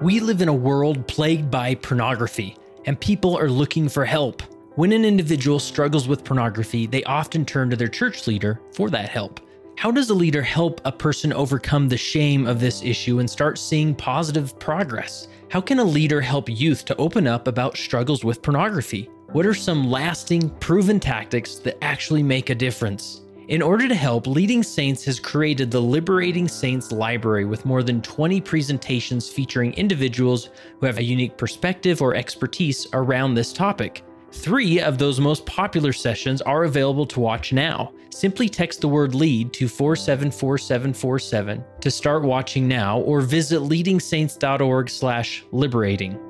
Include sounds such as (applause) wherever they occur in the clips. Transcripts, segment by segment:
We live in a world plagued by pornography, and people are looking for help. When an individual struggles with pornography, they often turn to their church leader for that help. How does a leader help a person overcome the shame of this issue and start seeing positive progress? How can a leader help youth to open up about struggles with pornography? What are some lasting, proven tactics that actually make a difference? In order to help, Leading Saints has created the Liberating Saints Library with more than 20 presentations featuring individuals who have a unique perspective or expertise around this topic. Three of those most popular sessions are available to watch now. Simply text the word LEAD to 474747 to start watching now or visit leadingsaints.org/liberating.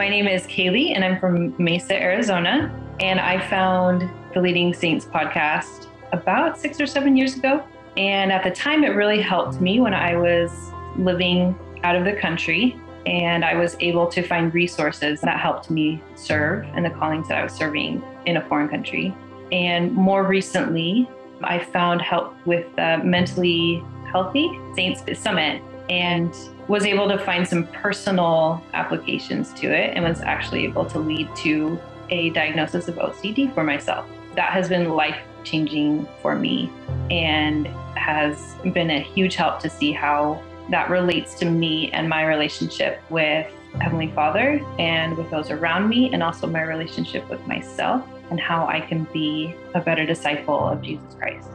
My name is Kaylee, and I'm from Mesa, Arizona. And I found the Leading Saints podcast about six or seven years ago. And at the time, it really helped me when I was living out of the country. And I was able to find resources that helped me serve in the callings that I was serving in a foreign country. And more recently, I found help with the Mentally Healthy Saints Summit and was able to find some personal applications to it and was actually able to lead to a diagnosis of OCD for myself. That has been life changing for me and has been a huge help to see how that relates to me and my relationship with Heavenly Father and with those around me, and also my relationship with myself and how I can be a better disciple of Jesus Christ.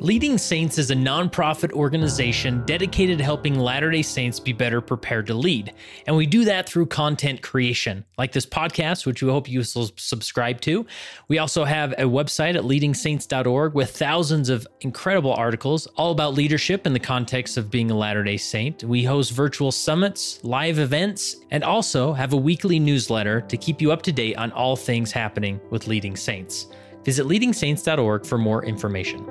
Leading Saints is a nonprofit organization dedicated to helping Latter day Saints be better prepared to lead. And we do that through content creation, like this podcast, which we hope you will subscribe to. We also have a website at leadingsaints.org with thousands of incredible articles all about leadership in the context of being a Latter day Saint. We host virtual summits, live events, and also have a weekly newsletter to keep you up to date on all things happening with Leading Saints. Visit leadingsaints.org for more information.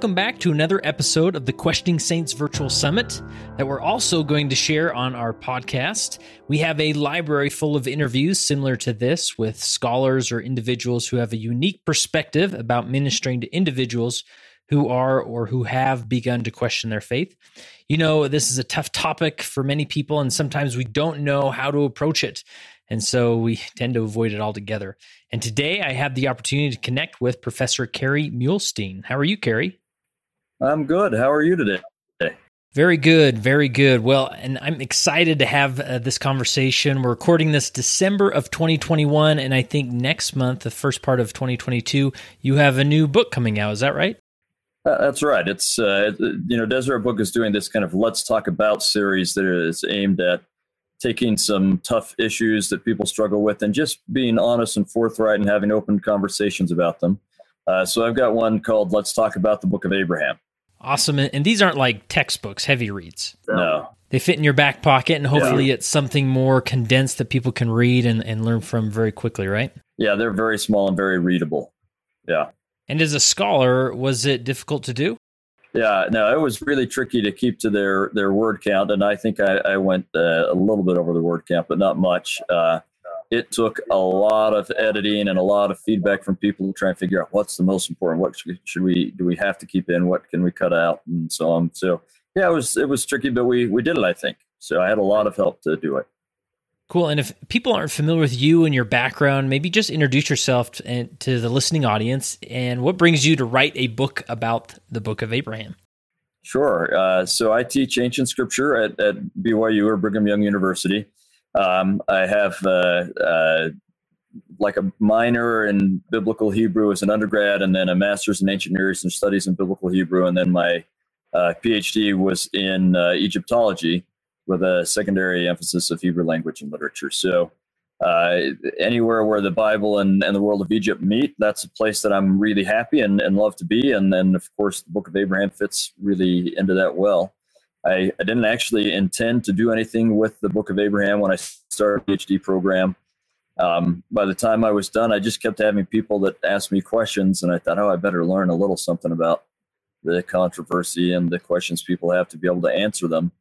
Welcome back to another episode of the Questioning Saints Virtual Summit that we're also going to share on our podcast. We have a library full of interviews similar to this with scholars or individuals who have a unique perspective about ministering to individuals who are or who have begun to question their faith. You know, this is a tough topic for many people, and sometimes we don't know how to approach it. And so we tend to avoid it altogether. And today I have the opportunity to connect with Professor Kerry Muhlestein. How are you, Kerry? I'm good. How are you today? Very good, very good. Well, and I'm excited to have uh, this conversation. We're recording this December of 2021, and I think next month, the first part of 2022, you have a new book coming out. Is that right? Uh, that's right. It's uh, you know, Deseret Book is doing this kind of "Let's Talk About" series that is aimed at taking some tough issues that people struggle with and just being honest and forthright and having open conversations about them. Uh, so I've got one called "Let's Talk About the Book of Abraham." Awesome. And these aren't like textbooks, heavy reads. No. They fit in your back pocket, and hopefully yeah. it's something more condensed that people can read and, and learn from very quickly, right? Yeah, they're very small and very readable. Yeah. And as a scholar, was it difficult to do? Yeah, no, it was really tricky to keep to their their word count, and I think I, I went uh, a little bit over the word count, but not much. Uh, it took a lot of editing and a lot of feedback from people to try and figure out what's the most important. What should, we do? We have to keep in. What can we cut out, and so on. So yeah, it was it was tricky, but we we did it. I think so. I had a lot of help to do it. Cool. And if people aren't familiar with you and your background, maybe just introduce yourself to, to the listening audience and what brings you to write a book about the Book of Abraham. Sure. Uh, so I teach ancient scripture at, at BYU or Brigham Young University. Um, I have uh, uh, like a minor in biblical Hebrew as an undergrad, and then a master's in ancient Near Eastern studies in biblical Hebrew, and then my uh, PhD was in uh, Egyptology with a secondary emphasis of Hebrew language and literature. So uh, anywhere where the Bible and, and the world of Egypt meet, that's a place that I'm really happy and, and love to be. And then, of course, the Book of Abraham fits really into that well. I, I didn't actually intend to do anything with the Book of Abraham when I started PhD program. Um, by the time I was done, I just kept having people that asked me questions, and I thought, oh, I better learn a little something about the controversy and the questions people have to be able to answer them.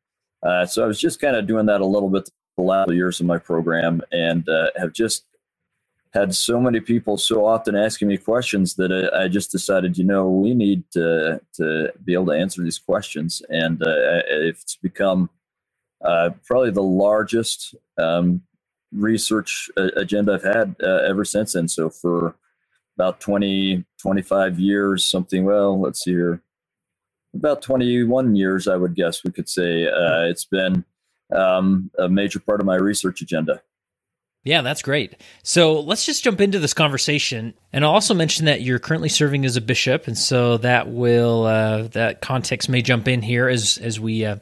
Uh, so I was just kind of doing that a little bit the last years of my program, and uh, have just had so many people so often asking me questions that I, I, just decided, you know, we need to to be able to answer these questions, and uh, it's become uh, probably the largest um, research uh, agenda I've had uh, ever since. And so for about 20, 25 years, something. Well, let's see here, about 21 years, I would guess we could say uh, it's been um, a major part of my research agenda. Yeah, that's great. So let's just jump into this conversation, and I'll also mention that you're currently serving as a bishop, and so that will uh, that context may jump in here as as we uh,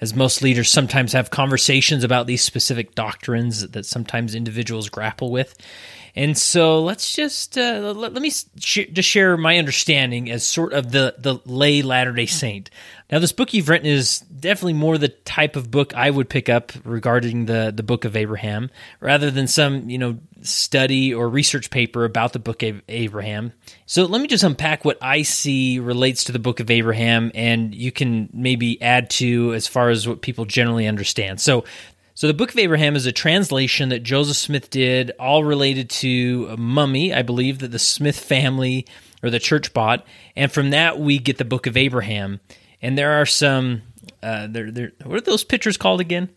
as most leaders sometimes have conversations about these specific doctrines that sometimes individuals grapple with. And so let's just uh, let, let, me sh- just share my understanding as sort of the the lay Latter Day Saint. Now, this book you've written is definitely more the type of book I would pick up regarding the the Book of Abraham, rather than some you know study or research paper about the Book of Abraham. So let me just unpack what I see relates to the Book of Abraham, and you can maybe add to as far as what people generally understand. So so, the Book of Abraham is a translation that Joseph Smith did, all related to a mummy, I believe, that the Smith family or the church bought. And from that, we get the Book of Abraham. And there are some, uh, there, there, what are those pictures called again?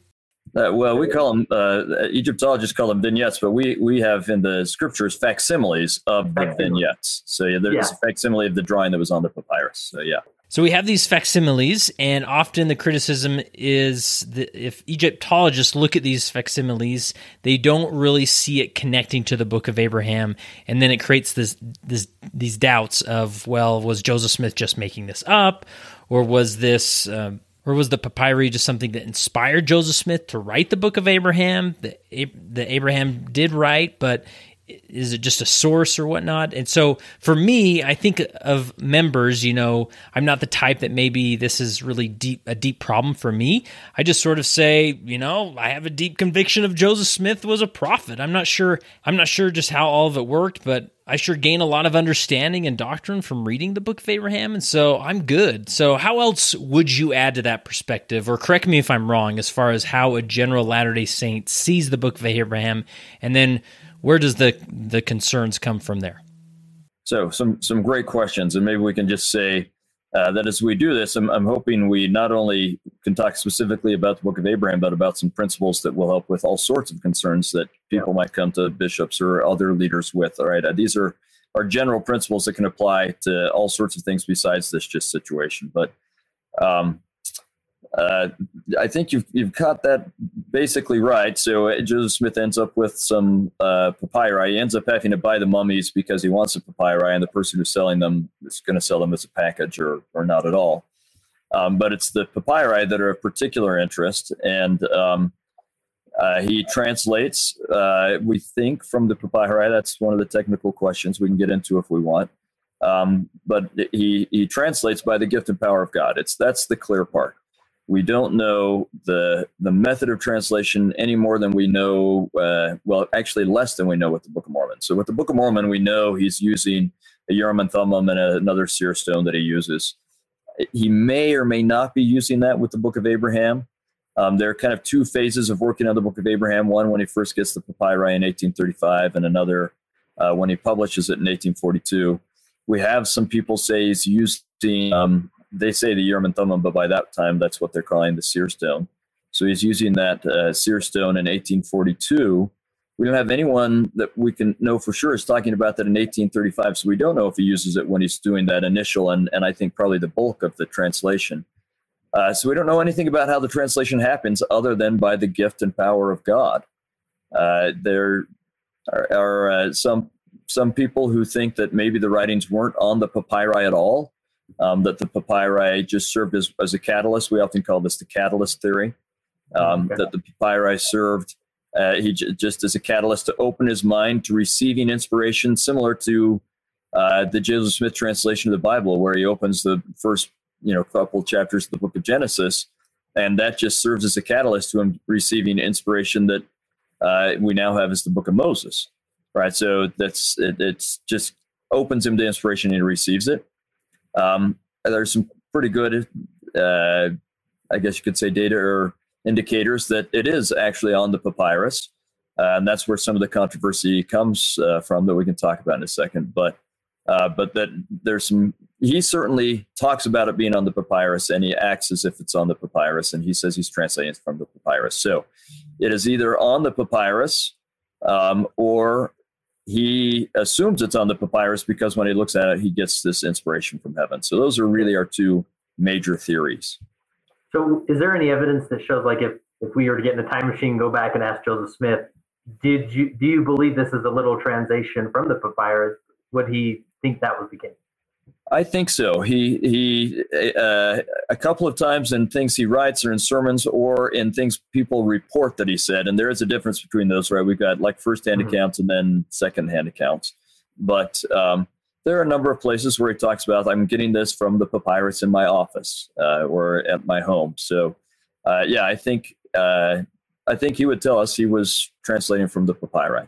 Uh, well, we call them uh, Egyptologists call them vignettes, but we we have in the scriptures facsimiles of the vignettes. So yeah, there's yeah. a facsimile of the drawing that was on the papyrus. So yeah. So we have these facsimiles, and often the criticism is that if Egyptologists look at these facsimiles, they don't really see it connecting to the Book of Abraham, and then it creates this, this these doubts of well, was Joseph Smith just making this up, or was this? Uh, or was the papyri just something that inspired Joseph Smith to write the Book of Abraham that, that Abraham did write, but is it just a source or whatnot? And so for me, I think of members, you know, I'm not the type that maybe this is really deep a deep problem for me. I just sort of say, you know, I have a deep conviction of Joseph Smith was a prophet. I'm not sure I'm not sure just how all of it worked, but I sure gain a lot of understanding and doctrine from reading the book of Abraham, and so I'm good. So, how else would you add to that perspective, or correct me if I'm wrong, as far as how a general Latter day Saint sees the book of Abraham, and then where does the the concerns come from there? So some some great questions, and maybe we can just say uh, that as we do this, I'm, I'm hoping we not only can talk specifically about the Book of Abraham, but about some principles that will help with all sorts of concerns that people might come to bishops or other leaders with. All right, uh, these are are general principles that can apply to all sorts of things besides this just situation. But um, uh, I think you've you've got that basically right. So uh, Joseph Smith ends up with some uh, papyri. He ends up having to buy the mummies because he wants the papyri, and the person who's selling them is going to sell them as a package or or not at all. Um, but it's the papyri that are of particular interest, and um, uh, he translates. Uh, we think from the papyri. That's one of the technical questions we can get into if we want. Um, but he he translates by the gift and power of God. It's that's the clear part we don't know the the method of translation any more than we know uh, well actually less than we know with the book of mormon. So with the book of mormon we know he's using a urim and thummim and another seer stone that he uses. He may or may not be using that with the book of abraham. Um, there are kind of two phases of working on the book of abraham. One when he first gets the papyri in 1835 and another uh, when he publishes it in 1842 we have some people say he's using um, they say the Urim and Thummim, but by that time, that's what they're calling the seer stone. So he's using that uh, seer stone in 1842. We don't have anyone that we can know for sure is talking about that in 1835. So we don't know if he uses it when he's doing that initial and, and I think probably the bulk of the translation. Uh, so we don't know anything about how the translation happens other than by the gift and power of God. Uh, there are, are uh, some some people who think that maybe the writings weren't on the papyri at all, um, that the papyri just served as, as a catalyst. We often call this the catalyst theory, um, okay. that the papyri served uh, he j- just as a catalyst to open his mind to receiving inspiration, similar to uh, the Joseph Smith translation of the Bible, where he opens the first you know couple chapters of the book of Genesis, and that just serves as a catalyst to him receiving inspiration that uh, we now have as the book of Moses, right? So that's it, it's just opens him to inspiration and he receives it. Um, there's some pretty good, uh, I guess you could say, data or indicators that it is actually on the papyrus. Uh, and that's where some of the controversy comes uh, from that we can talk about in a second. But uh, but that there's some he certainly talks about it being on the papyrus and he acts as if it's on the papyrus and he says he's translating it from the papyrus so it is either on the papyrus um, or he assumes it's on the papyrus because when he looks at it he gets this inspiration from heaven. So those are really our two major theories. So is there any evidence that shows like if if we were to get in a time machine go back and ask joseph smith did you do you believe this is a little translation from the papyrus? Would he think that was the case I think so. He he uh, a couple of times in things he writes or in sermons or in things people report that he said, and there is a difference between those. Right, we've got like first-hand mm-hmm. accounts and then second-hand accounts, but um, there are a number of places where he talks about I'm getting this from the papyrus in my office uh, or at my home. So uh, yeah, I think uh, I think he would tell us he was translating from the papyri.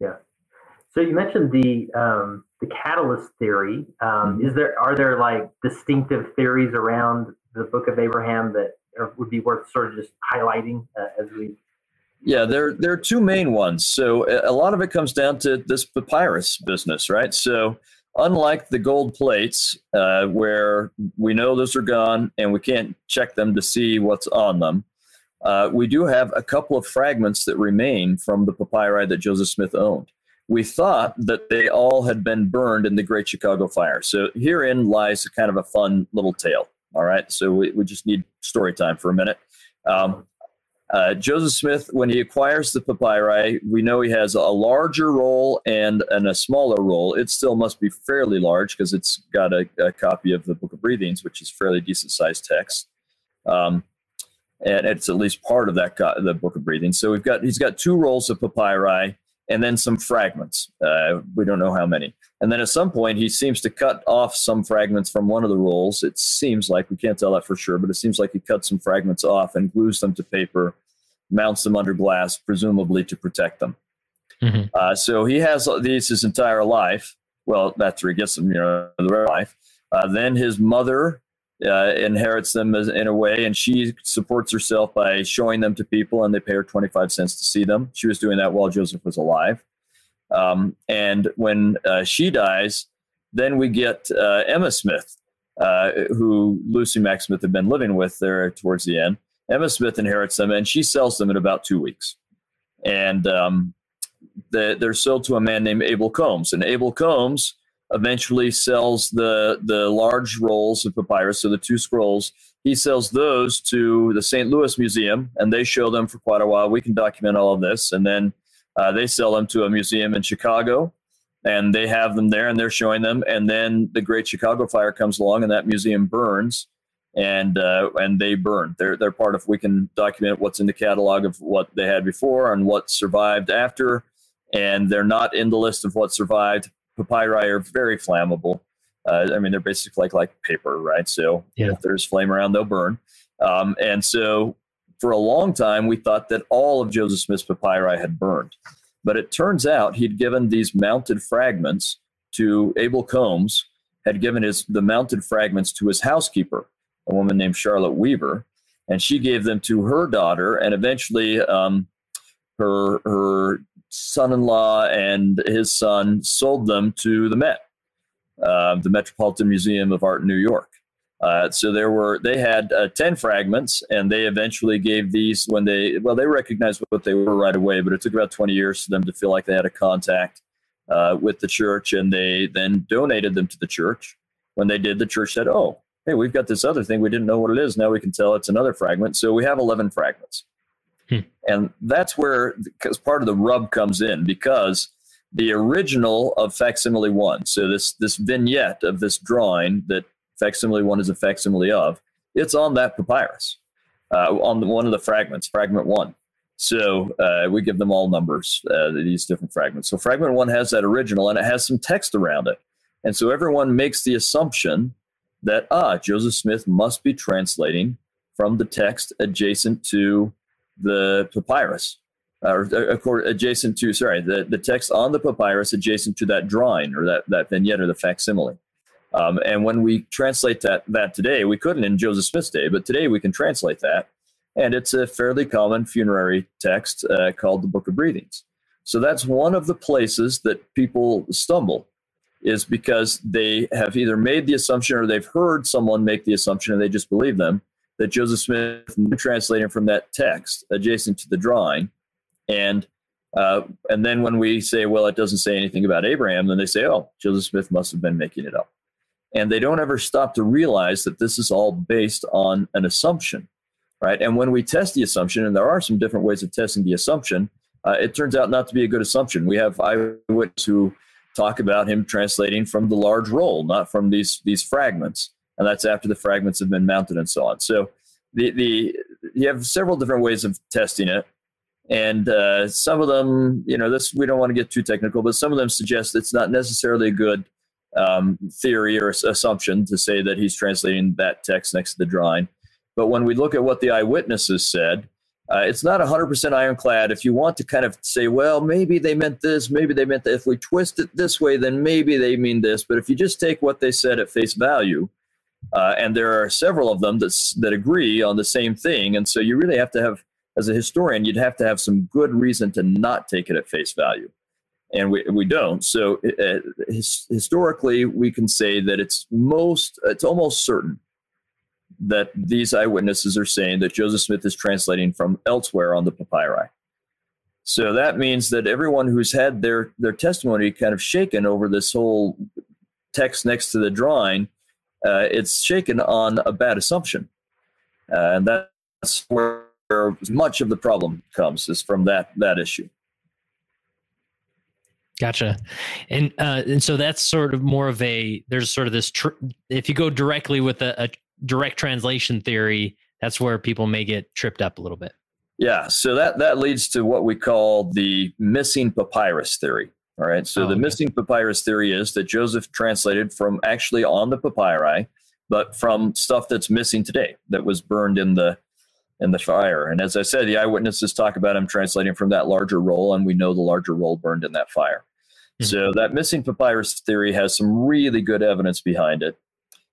Yeah. So you mentioned the um, the catalyst theory. Um, mm-hmm. Is there are there like distinctive theories around the Book of Abraham that are, would be worth sort of just highlighting uh, as we? Yeah, there there are two main ones. So a lot of it comes down to this papyrus business, right? So unlike the gold plates, uh, where we know those are gone and we can't check them to see what's on them. Uh, we do have a couple of fragments that remain from the papyri that Joseph Smith owned we thought that they all had been burned in the Great Chicago Fire. So herein lies a kind of a fun little tale. All right, so we, we just need story time for a minute. Um, uh, Joseph Smith, when he acquires the papyri, we know he has a larger roll and, and a smaller roll. It still must be fairly large because it's got a, a, copy of the Book of Breathings, which is fairly decent sized text. Um, and it's at least part of that co- the Book of Breathings. So we've got he's got two rolls of papyri and then some fragments. Uh, we don't know how many. And then at some point, he seems to cut off some fragments from one of the rolls. It seems like we can't tell that for sure, but it seems like he cuts some fragments off and glues them to paper, mounts them under glass, presumably to protect them. Mm-hmm. Uh, so he has these his entire life. Well, that's where he gets them, you know, the life. Uh, then his mother uh, inherits them as, in a way, and she supports herself by showing them to people, and they pay her 25 cents to see them. She was doing that while Joseph was alive. Um, and when uh, she dies, then we get uh, Emma Smith, uh, who Lucy Mack Smith had been living with there towards the end. Emma Smith inherits them, and she sells them in about two weeks. And um, they're sold to a man named Abel Combs. And Abel Combs eventually sells the the large rolls of papyrus, so the two scrolls. He sells those to the St. Louis Museum, and they show them for quite a while. We can document all of this, and then uh, they sell them to a museum in Chicago, and they have them there, and they're showing them. And then the Great Chicago Fire comes along, and that museum burns, and uh, and they burn. They're they're part of. We can document what's in the catalog of what they had before and what survived after, and they're not in the list of what survived papyri are very flammable. Uh, I mean, they're basically like like paper, right? So yeah. if there's flame around, they'll burn. Um, and so for a long time, we thought that all of Joseph Smith's papyri had burned. But it turns out he'd given these mounted fragments to Abel Combs, had given his the mounted fragments to his housekeeper, a woman named Charlotte Weaver, and she gave them to her daughter, and eventually um, her her son-in-law and his son sold them to the Met, uh, the Metropolitan Museum of Art in New York. Uh, so there were they had uh, ten fragments, and they eventually gave these when they well they recognized what they were right away, but it took about twenty years for them to feel like they had a contact uh, with the church, and they then donated them to the church. When they did, the church said, "Oh, hey, we've got this other thing. We didn't know what it is. Now we can tell it's another fragment." So we have eleven fragments, hmm. and that's where because part of the rub comes in because the original of facsimile one. So this this vignette of this drawing that facsimile one is a facsimile of, it's on that papyrus, uh, on the, one of the fragments, fragment one. So uh, we give them all numbers, uh, these different fragments. So fragment one has that original and it has some text around it. And so everyone makes the assumption that, ah, Joseph Smith must be translating from the text adjacent to the papyrus, or adjacent to, sorry, the, the text on the papyrus adjacent to that drawing or that, that vignette or the facsimile. Um, and when we translate that that today, we couldn't in Joseph Smith's day, but today we can translate that, and it's a fairly common funerary text uh, called the Book of Breathings. So that's one of the places that people stumble, is because they have either made the assumption or they've heard someone make the assumption and they just believe them that Joseph Smith translating from that text adjacent to the drawing, and uh, and then when we say, well, it doesn't say anything about Abraham, then they say, oh, Joseph Smith must have been making it up. And they don't ever stop to realize that this is all based on an assumption right? And when we test the assumption and there are some different ways of testing the assumption uh, it turns out not to be a good assumption. We have eyewitnesses who talk about him translating from the large roll not from these these fragments and that's after the fragments have been mounted and so on so the the you have several different ways of testing it and uh, some of them you know this we don't want to get too technical but some of them suggest it's not necessarily a good um, theory or assumption to say that he's translating that text next to the drawing. But when we look at what the eyewitnesses said, uh, it's not 100% ironclad. If you want to kind of say, well, maybe they meant this, maybe they meant that. If we twist it this way, then maybe they mean this. But if you just take what they said at face value, uh, and there are several of them that that agree on the same thing, and so you really have to have, as a historian, you'd have to have some good reason to not take it at face value and we, we don't. So uh, his, historically, we can say that it's most it's almost certain that these eyewitnesses are saying that Joseph Smith is translating from elsewhere on the papyri. So that means that everyone who's had their their testimony kind of shaken over this whole text next to the drawing, uh, it's shaken on a bad assumption, uh, and that's where much of the problem comes is from that that issue. Gotcha, and uh, and so that's sort of more of a there's sort of this tr- if you go directly with a, a direct translation theory, that's where people may get tripped up a little bit. Yeah, so that that leads to what we call the missing papyrus theory. All right, so oh, the okay. missing papyrus theory is that Joseph translated from actually on the papyri, but from stuff that's missing today that was burned in the in the fire. And as I said, the eyewitnesses talk about him translating from that larger roll, and we know the larger roll burned in that fire. Mm-hmm. So that missing papyrus theory has some really good evidence behind it.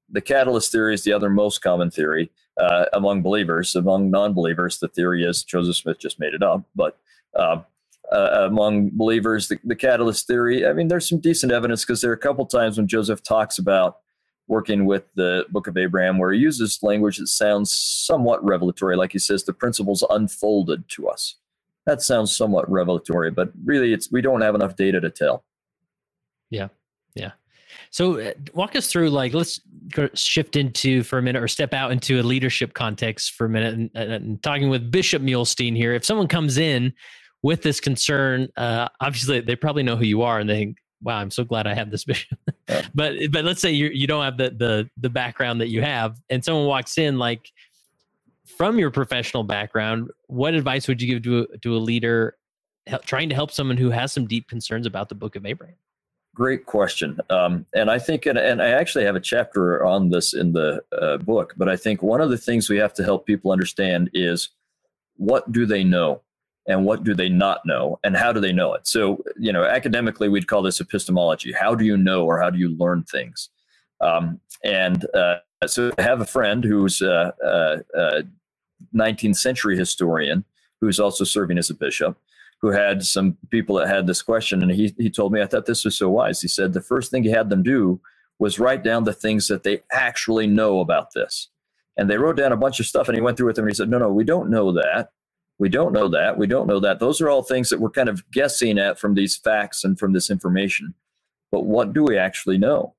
The catalyst theory is the other most common theory uh, among believers. Among non-believers, the theory is Joseph Smith just made it up. But uh, uh, among believers, the, the catalyst theory, I mean, there's some decent evidence because there are a couple times when Joseph talks about working with the Book of Abraham, where he uses language that sounds somewhat revelatory, like he says, the principles unfolded to us. That sounds somewhat revelatory, but really, it's we don't have enough data to tell. Yeah, yeah. So uh, walk us through, like, let's shift into for a minute, or step out into a leadership context for a minute, and, and talking with Bishop Muhlestein here. If someone comes in with this concern, uh, obviously they probably know who you are, and they think, wow, I'm so glad I have this (laughs) vision. but but let's say you you don't have the the the background that you have, and someone walks in like from your professional background, what advice would you give to a, to a leader help, trying to help someone who has some deep concerns about the Book of Abraham? Great question, um, and I think, and, and, I actually have a chapter on this in the uh, book. But I think one of the things we have to help people understand is what do they know and what do they not know and how do they know it so you know academically we'd call this epistemology how do you know or how do you learn things um, and uh, so i have a friend who's a, a, a 19th century historian who's also serving as a bishop who had some people that had this question and he, he told me i thought this was so wise he said the first thing he had them do was write down the things that they actually know about this. And they wrote down a bunch of stuff and he went through with them and he said, No, no, we don't know that. We don't know that. We don't know that. Those are all things that we're kind of guessing at from these facts and from this information. But what do we actually know?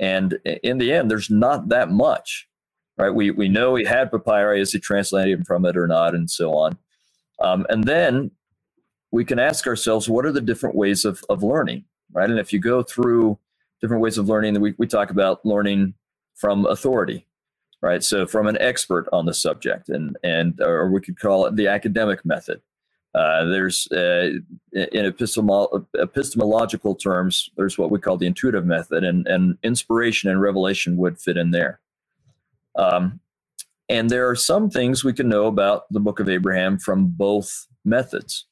And in the end, there's not that much, right? We, we know he had papyri. Is he translated from it or not? And so on. Um, and then we can ask ourselves, what are the different ways of, of learning, right? And if you go through different ways of learning, we, we talk about learning from authority, right? So from an expert on the subject, and and or we could call it the academic method. Uh, there's uh, in epistemolo- epistemological terms, there's what we call the intuitive method, and and inspiration and revelation would fit in there. Um, and there are some things we can know about the Book of Abraham from both methods,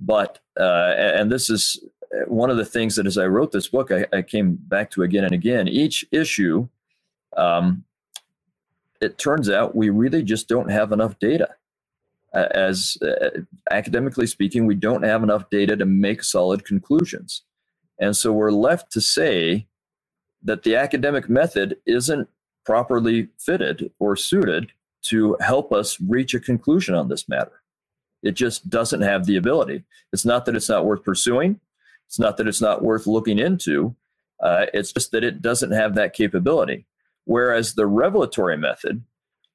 but uh, and this is one of the things that as I wrote this book, I, I came back to again and again. Each issue um, it turns out we really just don't have enough data. As uh, academically speaking, we don't have enough data to make solid conclusions. And so we're left to say that the academic method isn't properly fitted or suited to help us reach a conclusion on this matter. It just doesn't have the ability. It's not that it's not worth pursuing, it's not that it's not worth looking into. Uh, it's just that it doesn't have that capability. Whereas the revelatory method,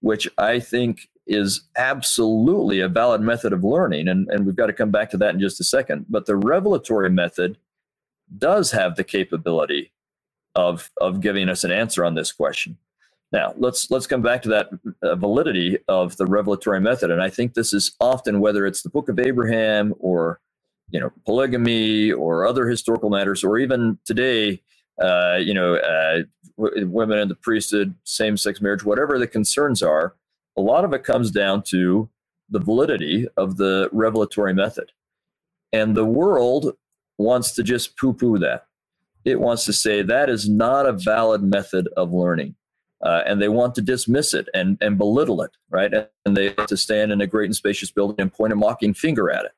which I think is absolutely a valid method of learning, and, and we've got to come back to that in just a second, but the revelatory method does have the capability of, of giving us an answer on this question. Now, let's let's come back to that uh, validity of the revelatory method, and I think this is often whether it's the Book of Abraham or you know polygamy or other historical matters, or even today uh, you know, uh, w- women in the priesthood, same sex marriage, whatever the concerns are, a lot of it comes down to the validity of the revelatory method. And the world wants to just poo poo that. It wants to say that is not a valid method of learning. Uh, and they want to dismiss it and, and belittle it, right? And they have to stand in a great and spacious building and point a mocking finger at it.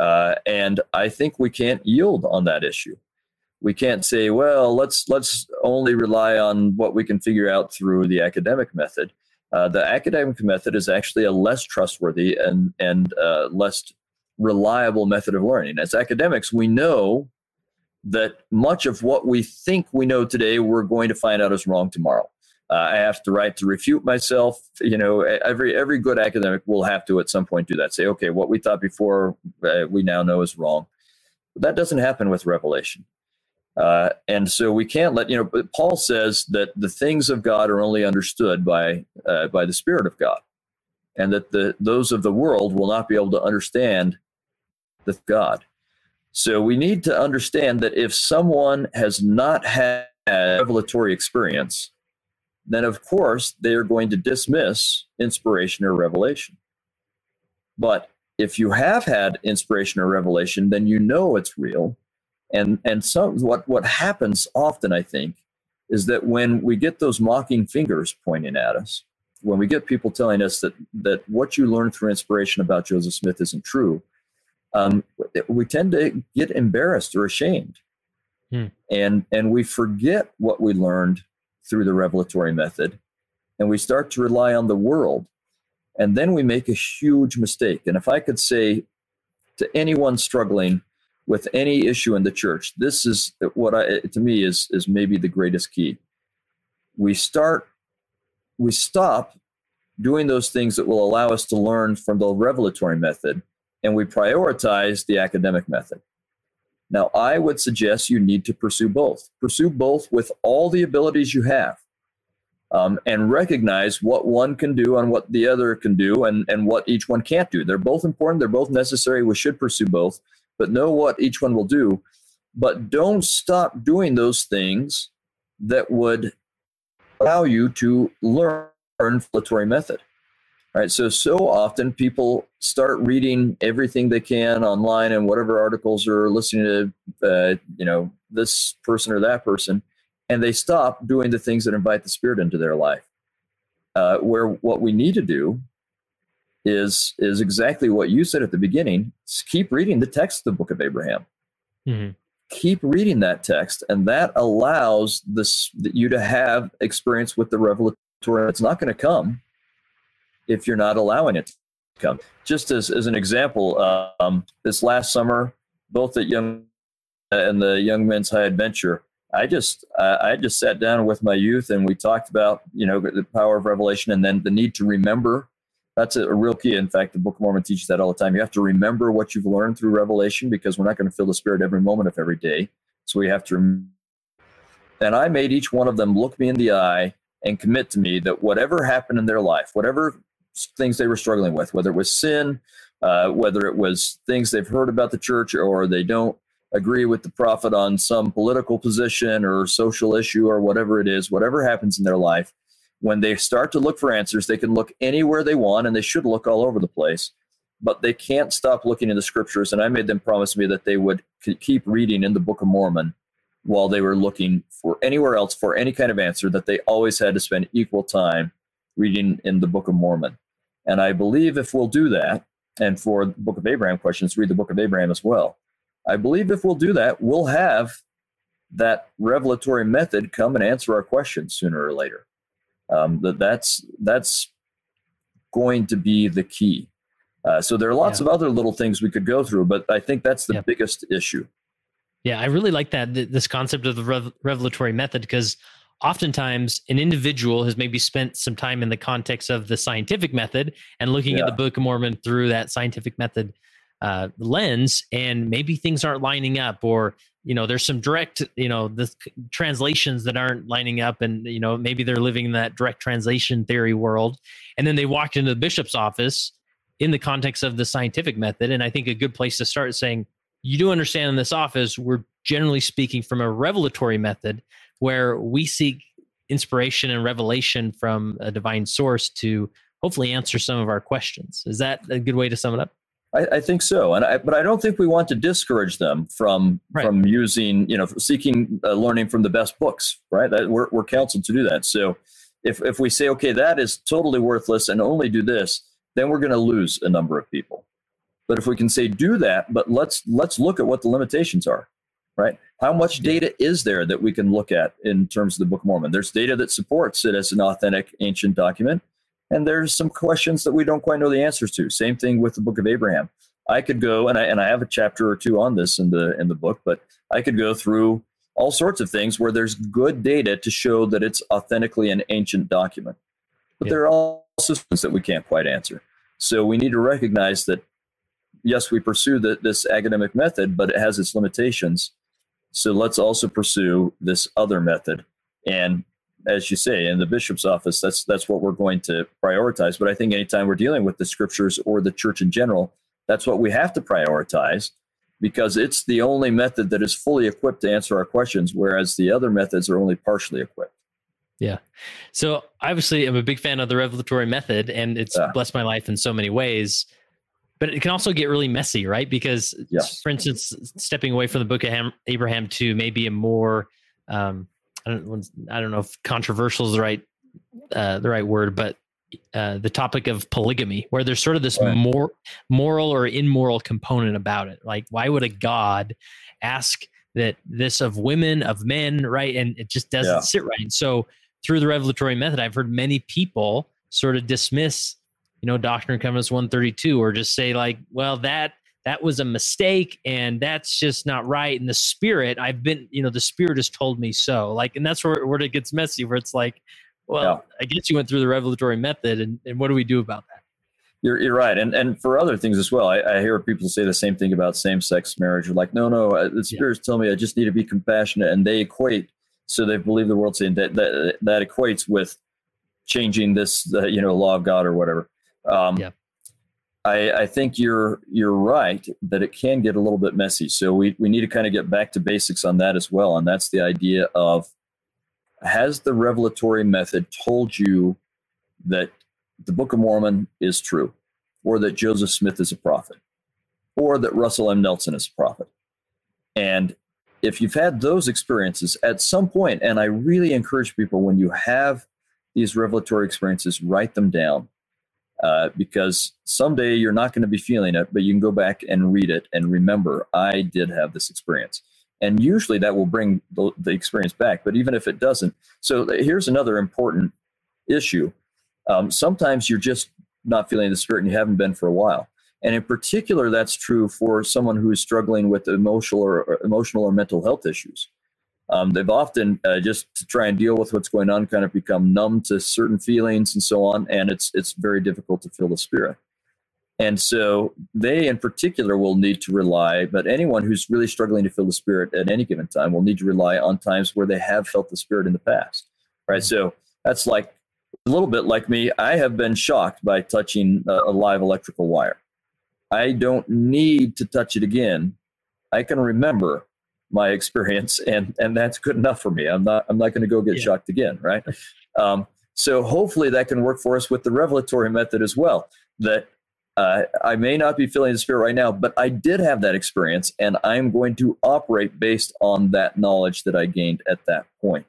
Uh, and I think we can't yield on that issue we can't say, well, let's let's only rely on what we can figure out through the academic method. Uh, the academic method is actually a less trustworthy and and uh, less reliable method of learning. As academics, we know that much of what we think we know today, we're going to find out is wrong tomorrow. Uh, I have the right to refute myself. You know, every every good academic will have to at some point do that. Say, okay, what we thought before, uh, we now know is wrong. But that doesn't happen with revelation. Uh, and so we can't let you know. But Paul says that the things of God are only understood by uh, by the Spirit of God, and that the those of the world will not be able to understand the God. So we need to understand that if someone has not had revelatory experience, then of course they are going to dismiss inspiration or revelation. But if you have had inspiration or revelation, then you know it's real and and some what what happens often, I think, is that when we get those mocking fingers pointing at us, when we get people telling us that that what you learned through inspiration about Joseph Smith isn't true, um, we tend to get embarrassed or ashamed, hmm. and and we forget what we learned through the revelatory method, and we start to rely on the world, and then we make a huge mistake. And if I could say to anyone struggling with any issue in the church. This is what I to me is is maybe the greatest key. We start we stop doing those things that will allow us to learn from the revelatory method and we prioritize the academic method. Now, I would suggest you need to pursue both. Pursue both with all the abilities you have. Um, and recognize what one can do and what the other can do and, and what each one can't do. They're both important, they're both necessary. We should pursue both but know what each one will do. But don't stop doing those things that would allow you to learn revelatory method. Right. So so often people start reading everything they can online and whatever articles or listening to uh, you know this person or that person, and they stop doing the things that invite the spirit into their life. Uh, where what we need to do is is exactly what you said at the beginning. keep reading the text of the book of Abraham. Mm-hmm. keep reading that text, and that allows this you to have experience with the revelatory. It's not going to come if you're not allowing it to come. Just as, as an example, um, this last summer, both at Young and the Young Men's High Adventure, I just uh, I just sat down with my youth and we talked about you know the power of revelation and then the need to remember. That's a, real key. In fact, the Book of Mormon teaches that all the time. You have to remember what you've learned through revelation because we're not going to feel the Spirit every moment of every day. So we have to. Rem- and I made each one of them look me in the eye and commit to me that whatever happened in their life, whatever things they were struggling with, whether it was sin, uh, whether it was things they've heard about the church or they don't agree with the prophet on some political position or social issue or whatever it is, whatever happens in their life, when they start to look for answers, they can look anywhere they want and they should look all over the place, but they can't stop looking in the scriptures. And I made them promise me that they would keep reading in the Book of Mormon while they were looking for anywhere else for any kind of answer, that they always had to spend equal time reading in the Book of Mormon. And I believe if we'll do that, and for the Book of Abraham questions, read the Book of Abraham as well I believe if we'll do that, we'll have that revelatory method come and answer our questions sooner or later. Um, that that's that's going to be the key. Uh, so there are lots yeah. of other little things we could go through, but I think that's the yep. biggest issue. Yeah, I really like that this concept of the rev- revelatory method because oftentimes an individual has maybe spent some time in the context of the scientific method and looking yeah. at the Book of Mormon through that scientific method uh, lens and maybe things aren't lining up or you know there's some direct you know the translations that aren't lining up and you know maybe they're living in that direct translation theory world. And then they walked into the bishop's office in the context of the scientific method. And i think a good place to start is saying you do understand in this office we're generally speaking from a revelatory method where we seek inspiration and revelation from a divine source to hopefully answer some of our questions. Is that a good way to sum it up I, I, think so, and I, but I don't think we want to discourage them from right. from using, you know, seeking uh, learning from the best books. Right, that we're we're counseled to do that. So, if if we say, okay, that is totally worthless, and only do this, then we're going to lose a number of people. But if we can say, do that, but let's let's look at what the limitations are. Right, how much data is there that we can look at in terms of the Book of Mormon? There's data that supports it as an authentic ancient document and there's some questions that we don't quite know the answers to. Same thing with the Book of Abraham. I could go and I and I have a chapter or two on this in the in the book, but I could go through all sorts of things where there's good data to show that it's authentically an ancient document. But yeah. there are also things that we can't quite answer. So we need to recognize that yes, we pursue the, this academic method, but it has its limitations. So let's also pursue this other method. And as you say, in the bishop's office, that's that's what we're going to prioritize. But I think anytime we're dealing with the scriptures or the church in general, that's what we have to prioritize because it's the only method that is fully equipped to answer our questions, whereas the other methods are only partially equipped. Yeah. So obviously, I'm a big fan of the revelatory method, and it's yeah. blessed my life in so many ways. But it can also get really messy, right? Because, yes. for instance, stepping away from the book of Abraham to maybe a more um, I don't, I don't know if controversial is the right uh, the right word, but uh, the topic of polygamy, where there's sort of this right. more moral or immoral component about it. Like, why would a god ask that this of women, of men, right? And it just doesn't yeah. sit right. So through the revelatory method, I've heard many people sort of dismiss, you know, Doctrine and Covenants 132, or just say like, well, that that was a mistake and that's just not right and the spirit i've been you know the spirit has told me so like and that's where, where it gets messy where it's like well yeah. i guess you went through the revelatory method and, and what do we do about that you're, you're right and and for other things as well i, I hear people say the same thing about same-sex marriage You're like no no uh, the spirits yeah. tell me i just need to be compassionate and they equate so they believe the world saying that that, that equates with changing this uh, you know law of god or whatever um, yeah I, I, think you're you're right that it can get a little bit messy. So we, we need to kind of get back to basics on that as well. And that's the idea of has the revelatory method told you that the Book of Mormon is true, or that Joseph Smith is a prophet, or that Russell M. Nelson is a prophet? And if you've had those experiences at some point, and I really encourage people when you have these revelatory experiences, write them down uh, because someday you're not going to be feeling it, but you can go back and read it and remember, I did have this experience. and usually that will bring the, the experience back. But even if it doesn't, so here's another important issue. Um, sometimes you're just not feeling the spirit and you haven't been for a while. And in particular, that's true for someone who is struggling with emotional or, or emotional or mental health issues. Um, they've often uh, just to try and deal with what's going on, kind of become numb to certain feelings and so on, and it's it's very difficult to feel the spirit. And so they, in particular, will need to rely. But anyone who's really struggling to feel the spirit at any given time will need to rely on times where they have felt the spirit in the past, right? So that's like a little bit like me. I have been shocked by touching a, a live electrical wire. I don't need to touch it again. I can remember my experience, and and that's good enough for me. I'm not I'm not going to go get yeah. shocked again, right? Um, so hopefully that can work for us with the revelatory method as well. That uh, I may not be feeling the spirit right now, but I did have that experience, and I'm going to operate based on that knowledge that I gained at that point.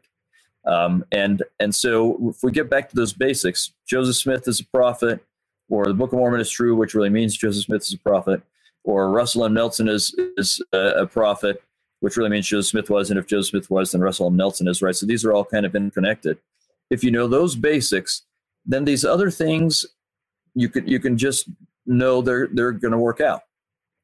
Um, and and so if we get back to those basics, Joseph Smith is a prophet, or the Book of Mormon is true, which really means Joseph Smith is a prophet, or Russell M. Nelson is is a, a prophet, which really means Joe Smith was, and if Joe Smith was, then Russell. Nelson is right. So these are all kind of interconnected. If you know those basics, then these other things you can you can just know they're they're going to work out.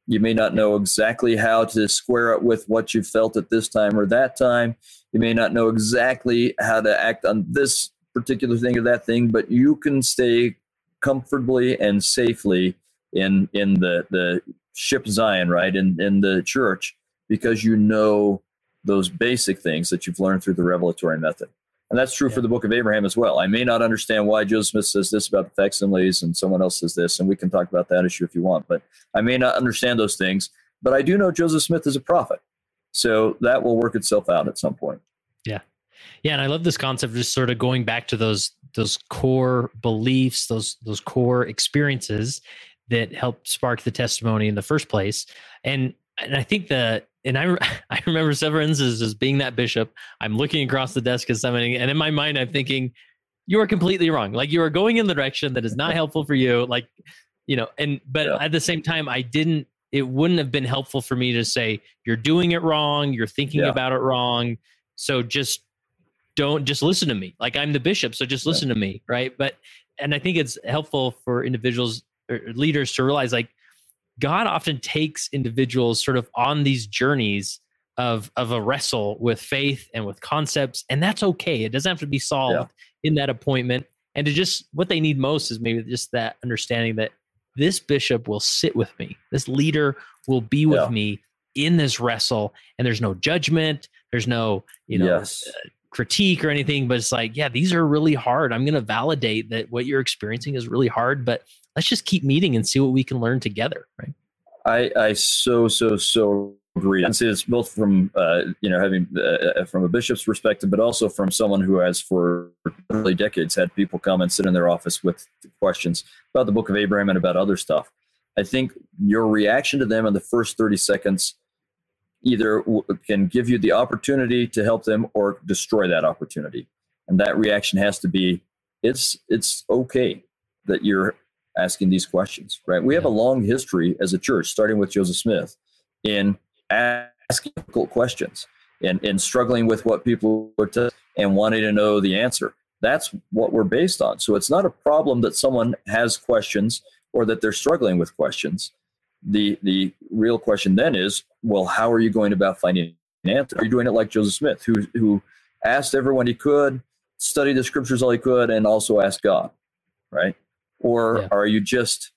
You may not know exactly how to square it with what you felt at this time or that time. You may not know exactly how to act on this particular thing or that thing, but you can stay comfortably and safely in in the the ship Zion, right? In in the church because you know those basic things that you've learned through the revelatory method. And that's true yeah. for the book of Abraham as well. I may not understand why Joseph Smith says this about the facsimiles and someone else says this, and we can talk about that issue if you want, but I may not understand those things. But I do know Joseph Smith is a prophet. So that will work itself out at some point. Yeah. Yeah. And I love this concept of just sort of going back to those those core beliefs, those those core experiences that helped spark the testimony in the first place. And and I think that and I (laughs) I remember Severance as, as being that bishop. I'm looking across the desk at somebody, and in my mind, I'm thinking, you are completely wrong. Like you are going in the direction that is not (laughs) helpful for you. Like, you know, and but yeah. at the same time, I didn't. It wouldn't have been helpful for me to say you're doing it wrong. You're thinking yeah. about it wrong. So just don't just listen to me. Like I'm the bishop, so just listen yeah. to me, right? But and I think it's helpful for individuals or leaders to realize like God often takes individuals sort of on these journeys of of a wrestle with faith and with concepts, and that's okay. It doesn't have to be solved yeah. in that appointment. And to just what they need most is maybe just that understanding that this bishop will sit with me. This leader will be with yeah. me in this wrestle, and there's no judgment. There's no you know yes. uh, critique or anything, but it's like, yeah, these are really hard. I'm going to validate that what you're experiencing is really hard, but let's just keep meeting and see what we can learn together, right? I, I so so so agree. I see this both from uh, you know having uh, from a bishop's perspective, but also from someone who has for early decades had people come and sit in their office with questions about the Book of Abraham and about other stuff. I think your reaction to them in the first thirty seconds either can give you the opportunity to help them or destroy that opportunity, and that reaction has to be it's it's okay that you're asking these questions, right? We have a long history as a church, starting with Joseph Smith, in asking difficult questions and, and struggling with what people were to and wanting to know the answer. That's what we're based on. So it's not a problem that someone has questions or that they're struggling with questions. The the real question then is, well, how are you going about finding an answer? Are you doing it like Joseph Smith, who who asked everyone he could, studied the scriptures all he could, and also asked God, right? Or yeah. are you just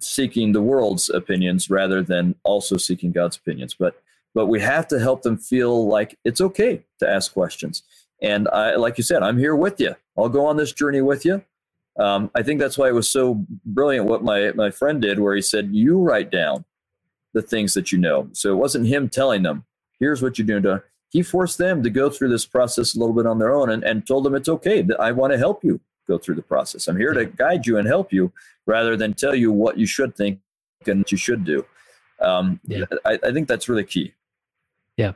seeking the world's opinions rather than also seeking God's opinions? But but we have to help them feel like it's okay to ask questions. And I, like you said, I'm here with you. I'll go on this journey with you. Um, I think that's why it was so brilliant what my my friend did, where he said, "You write down the things that you know." So it wasn't him telling them, "Here's what you're doing." He forced them to go through this process a little bit on their own, and, and told them it's okay. That I want to help you go through the process. I'm here to guide you and help you rather than tell you what you should think and what you should do. Um, yeah. I, I, think that's really key. Yeah.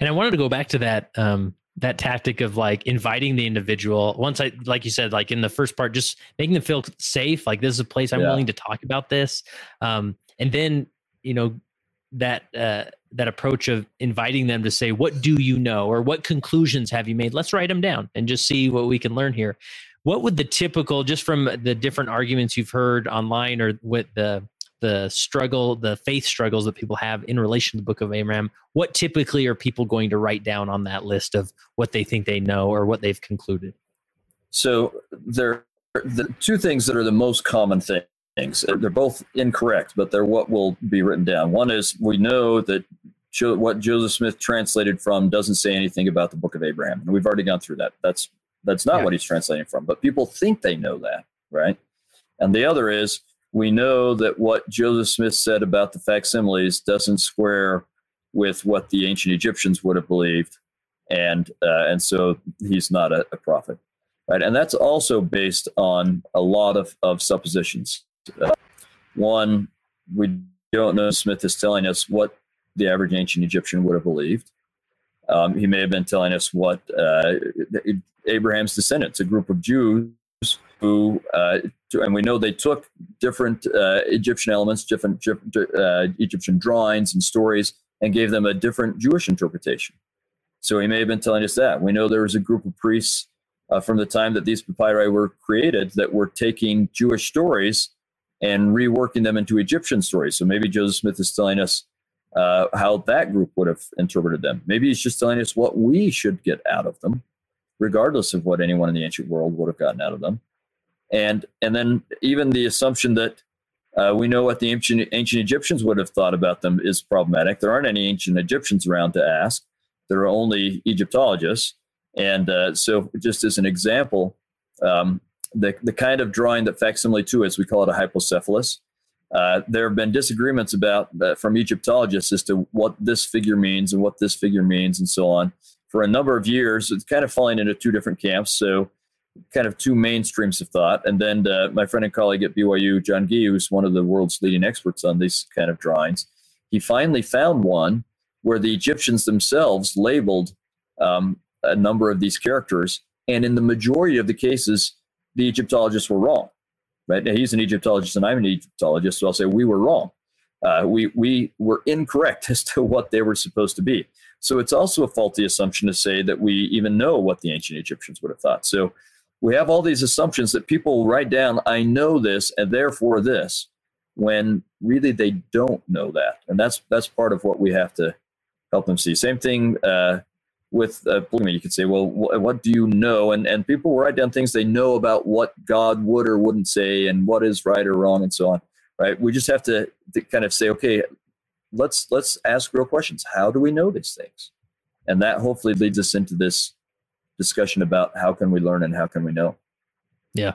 And I wanted to go back to that, um, that tactic of like inviting the individual once I, like you said, like in the first part, just making them feel safe. Like this is a place I'm yeah. willing to talk about this. Um, and then, you know, that uh, that approach of inviting them to say, "What do you know?" or "What conclusions have you made?" Let's write them down and just see what we can learn here. What would the typical, just from the different arguments you've heard online, or with the the struggle, the faith struggles that people have in relation to the Book of Abraham, what typically are people going to write down on that list of what they think they know or what they've concluded? So there are the two things that are the most common things. Uh, they're both incorrect, but they're what will be written down. One is we know that what Joseph Smith translated from doesn't say anything about the Book of Abraham, and we've already gone through that. That's that's not yeah. what he's translating from, but people think they know that, right? And the other is we know that what Joseph Smith said about the facsimiles doesn't square with what the ancient Egyptians would have believed, and uh, and so he's not a, a, prophet, right? And that's also based on a lot of of suppositions. Uh, one, we don't know Smith is telling us what the average ancient Egyptian would have believed. Um, he may have been telling us what uh, Abraham's descendants, a group of Jews who, uh, and we know they took different uh, Egyptian elements, different uh, Egyptian drawings and stories, and gave them a different Jewish interpretation. So he may have been telling us that. We know there was a group of priests uh, from the time that these papyri were created that were taking Jewish stories and reworking them into Egyptian stories. So maybe Joseph Smith is telling us uh, how that group would have interpreted them. Maybe he's just telling us what we should get out of them, regardless of what anyone in the ancient world would have gotten out of them and and then even the assumption that uh, we know what the ancient ancient Egyptians would have thought about them is problematic. There aren't any ancient Egyptians around to ask. There are only Egyptologists, and uh, so just as an example, um, the the kind of drawing that facsimile two is, we call it a hypocephalus. Uh, there have been disagreements about uh, from Egyptologists as to what this figure means and what this figure means and so on. For a number of years, it's kind of falling into two different camps. So kind of two main streams of thought. And then uh, my friend and colleague at BYU, John Gee, who's one of the world's leading experts on these kind of drawings, he finally found one where the Egyptians themselves labeled um, a number of these characters. And in the majority of the cases, the Egyptologists were wrong. Right now, he's an Egyptologist and I'm an Egyptologist, so I'll say we were wrong. Uh, we we were incorrect (laughs) as to what they were supposed to be. So it's also a faulty assumption to say that we even know what the ancient Egyptians would have thought. So we have all these assumptions that people write down, I know this and therefore this, when really they don't know that. And that's that's part of what we have to help them see. Same thing uh, with uh. You could say, well, wh- what do you know? And and people write down things they know about what God would or wouldn't say and what is right or wrong and so on. Right? We just have to, to kind of say, okay, let's let's ask real questions. How do we know these things? And that hopefully leads us into this discussion about how can we learn and how can we know. Yeah.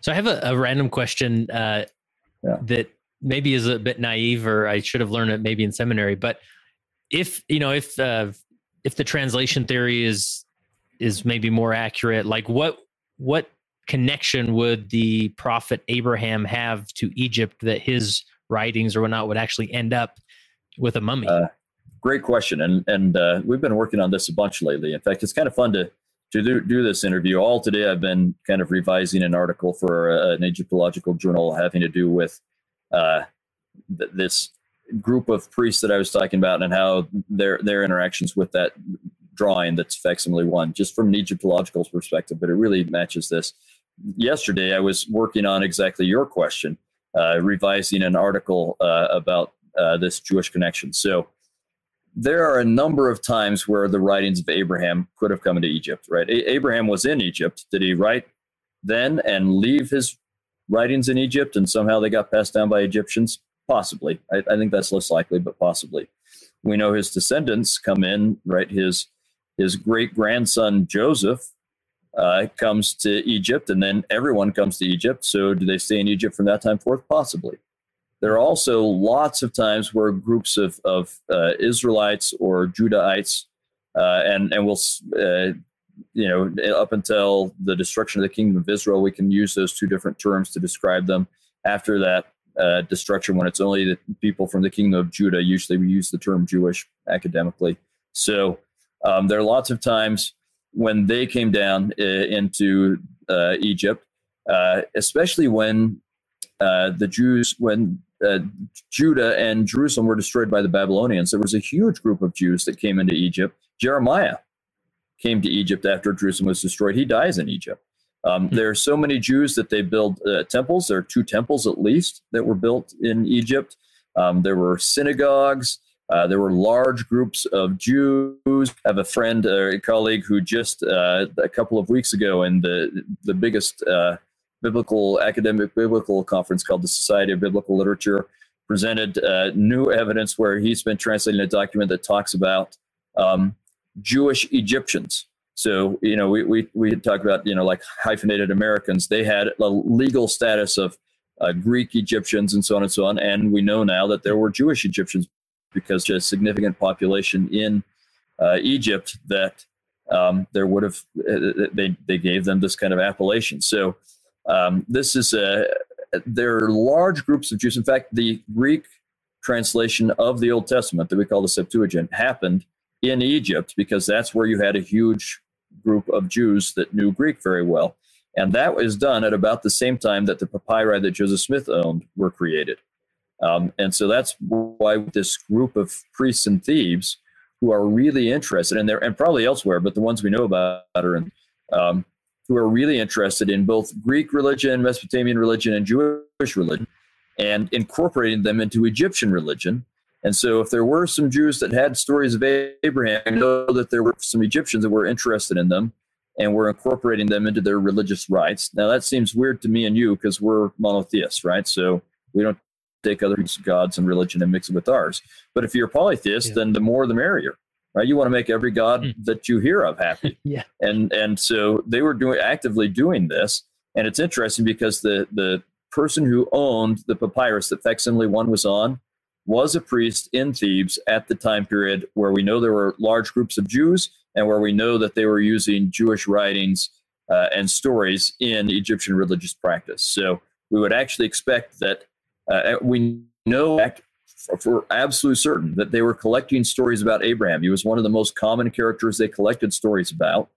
So I have a, a random question uh, yeah. that maybe is a bit naive, or I should have learned it maybe in seminary. But if you know, if uh, if the translation theory is is maybe more accurate, like what what connection would the prophet Abraham have to Egypt that his writings or whatnot would actually end up with a mummy? Uh, great question, and and uh, we've been working on this a bunch lately. In fact, it's kind of fun to to do, do this interview. All today, I've been kind of revising an article for uh, an Egyptological journal having to do with uh, th- this group of priests that I was talking about and how their their interactions with that drawing that's facsimile one, just from an Egyptological perspective. But it really matches this. Yesterday, I was working on exactly your question, revising an article uh, about uh, this Jewish connection. So there are a number of times where the writings of Abraham could have come into Egypt, right? A- Abraham was in Egypt. Did he write then and leave his writings in Egypt and somehow they got passed down by Egyptians? Possibly. I, I think that's less likely, but possibly. We know his descendants come in, right? His his great grandson Joseph uh, comes to Egypt, and then everyone comes to Egypt. So, do they stay in Egypt from that time forth? Possibly. There are also lots of times where groups of, of uh, Israelites or Judahites, uh, and, and we'll, uh, you know, up until the destruction of the kingdom of Israel, we can use those two different terms to describe them. After that uh, destruction, when it's only the people from the kingdom of Judah, usually we use the term Jewish academically. So um, there are lots of times when they came down uh, into uh, Egypt, especially when the Jews, when uh, Judah and Jerusalem were destroyed by the Babylonians, there was a huge group of Jews that came into Egypt. Jeremiah came to Egypt after Jerusalem was destroyed. He dies in Egypt. Um, hmm. there are so many Jews that they build uh, temples. There are two temples at least that were built in Egypt. Um, there were synagogues. Uh, there were large groups of Jews. I have a friend, uh, a colleague, who just uh, a couple of weeks ago in the the biggest uh, biblical academic biblical conference called the Society of Biblical Literature presented uh, new evidence where he's been translating a document that talks about um, Jewish Egyptians. So you know, we we we talk about you know like hyphenated Americans. They had a legal status of uh, Greek Egyptians and so on and so on, and we know now that there were Jewish Egyptians because there's a significant population in uh, Egypt that um, there would have uh, they they gave them this kind of appellation. So um, this is a there are large groups of Jews. In fact, the Greek translation of the Old Testament that we call the Septuagint happened in Egypt because that's where you had a huge group of Jews that knew Greek very well. And that was done at about the same time that the papyri that Joseph Smith owned were created. Um, and so that's why this group of priests in Thebes who are really interested, and there and probably elsewhere, but the ones we know about are in, um, who are really interested in both Greek religion, Mesopotamian religion, and Jewish religion, and incorporating them into Egyptian religion. And so, if there were some Jews that had stories of Abraham, I know that there were some Egyptians that were interested in them and were incorporating them into their religious rites. Now, that seems weird to me and you because we're monotheists, right? So, we don't take other gods and religion and mix it with ours. But if you're a polytheist, yeah. then the more the merrier, right? You want to make every god mm. that you hear of happy. (laughs) yeah. And and so they were doing actively doing this, and it's interesting because the the person who owned the papyrus that facsimile one was on was a priest in Thebes at the time period where we know there were large groups of Jews and where we know that they were using Jewish writings uh, and stories in Egyptian religious practice. So we would actually expect that uh, we know for absolute certain that they were collecting stories about Abraham. He was one of the most common characters they collected stories about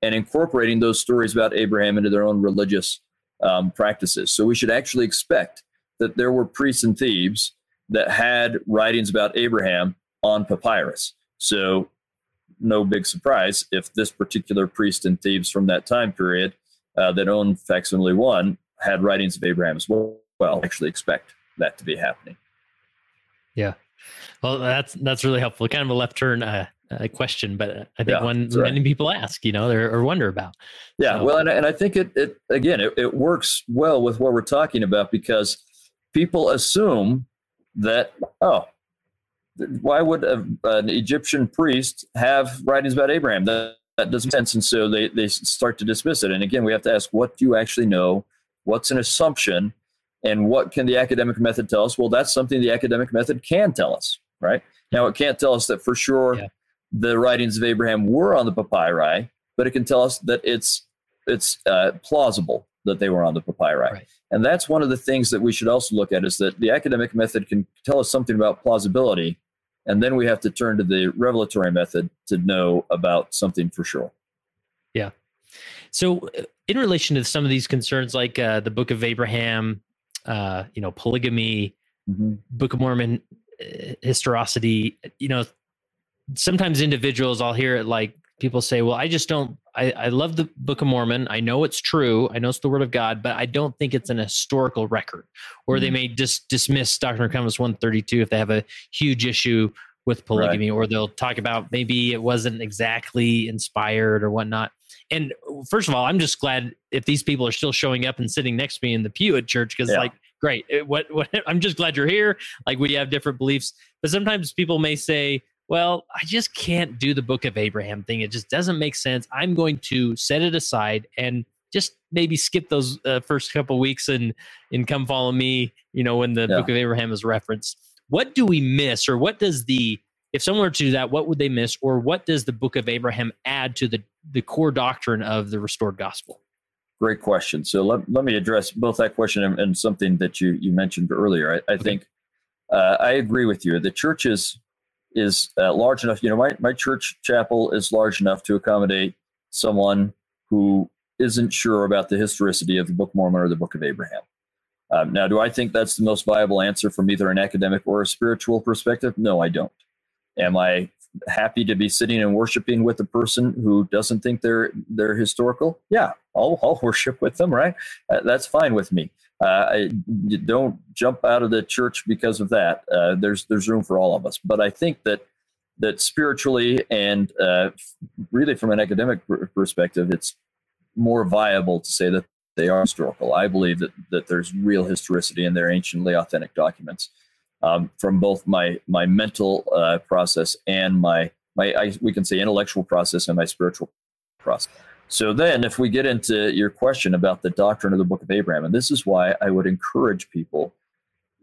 and incorporating those stories about Abraham into their own religious um, practices. So we should actually expect that there were priests in Thebes that had writings about Abraham on papyrus. So no big surprise if this particular priest in Thebes from that time period uh, that owned facsimile one had writings of Abraham as well. Well, actually expect that to be happening. Yeah. Well, that's that's really helpful. Kind of a left turn uh, uh, question, but I think yeah, one right. many people ask, you know, or wonder about. Yeah. So. Well, and, and I think it, it again, it, it works well with what we're talking about because people assume that, oh, why would a, an Egyptian priest have writings about Abraham? That, that doesn't make sense. And so they, they start to dismiss it. And again, we have to ask, what do you actually know? What's an assumption? And what can the academic method tell us? Well, that's something the academic method can tell us, right? Now, it can't tell us that for sure yeah. the writings of Abraham were on the papyri, but it can tell us that it's it's uh, plausible that they were on the papyri. Right. And that's one of the things that we should also look at is that the academic method can tell us something about plausibility, and then we have to turn to the revelatory method to know about something for sure. Yeah. So, uh, in relation to some of these concerns, like uh, the Book of Abraham, uh, you know, polygamy, mm-hmm. Book of Mormon, uh, historicity. You know, sometimes individuals I'll hear it like people say, "Well, I just don't. I, I love the Book of Mormon. I know it's true. I know it's the Word of God, but I don't think it's an historical record." Or mm-hmm. they may just dismiss Doctrine and Covenants one thirty two if they have a huge issue with polygamy, right. or they'll talk about maybe it wasn't exactly inspired or whatnot and first of all, I'm just glad if these people are still showing up and sitting next to me in the pew at church because, yeah. like, great. It, what, what, (laughs) I'm just glad you're here. Like, we have different beliefs, but sometimes people may say, well, I just can't do the book of Abraham thing. It just doesn't make sense. I'm going to set it aside and just maybe skip those uh, first couple weeks and and come follow me. You know, when the yeah. book of Abraham is referenced. What do we miss, or what does the if someone were to do that, what would they miss, or what does the book of Abraham add to the the core doctrine of the restored gospel? Great question. So let, let me address both that question and, and something that you, you mentioned earlier. I, I okay. think uh, I agree with you. The church is, is uh, large enough. You know, my, my church chapel is large enough to accommodate someone who isn't sure about the historicity of the Book of Mormon or the Book of Abraham. Um, now, do I think that's the most viable answer from either an academic or a spiritual perspective? No, I don't. Am I happy to be sitting and worshiping with a person who doesn't think they're they're historical? Yeah, I'll, I'll (laughs) worship with them, right? Uh, that's fine with me. Uh, I, don't jump out of the church because of that. Uh, there's there's room for all of us, but I think that that spiritually and uh, really from an academic perspective, it's more viable to say that they are historical. I believe that that there's real historicity in their anciently authentic documents um, from both my my mental uh, process and my my I, we can say intellectual process and my spiritual process. So then, if we get into your question about the doctrine of the Book of Abraham, and this is why I would encourage people,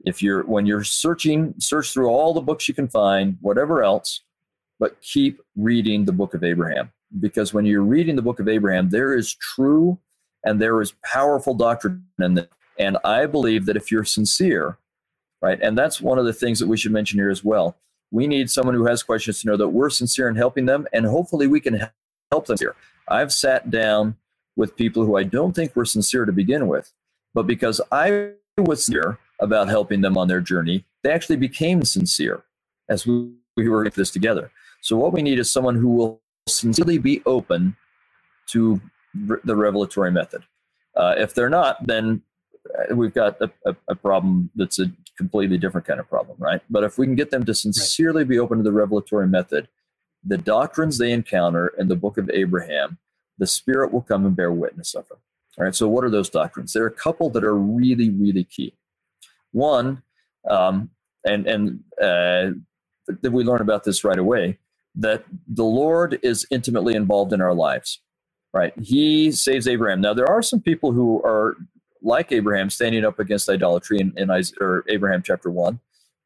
if you're when you're searching, search through all the books you can find, whatever else, but keep reading the Book of Abraham because when you're reading the Book of Abraham, there is true and there is powerful doctrine in it. And I believe that if you're sincere right? And that's one of the things that we should mention here as well. We need someone who has questions to know that we're sincere in helping them, and hopefully we can help them here. I've sat down with people who I don't think were sincere to begin with, but because I was sincere about helping them on their journey, they actually became sincere as we, we were this together. So what we need is someone who will sincerely be open to the revelatory method. Uh, if they're not, then uh, we've got a, a, a, problem that's a completely different kind of problem, right? But if we can get them to sincerely be open to the revelatory method, the doctrines they encounter in the book of Abraham, the Spirit will come and bear witness of them. All right, so what are those doctrines? There are a couple that are really, really key. One, um, and and uh, that we learn about this right away, that the Lord is intimately involved in our lives. Right, He saves Abraham. Now there are some people who are like Abraham, standing up against idolatry in, in Isaiah, or Abraham chapter 1,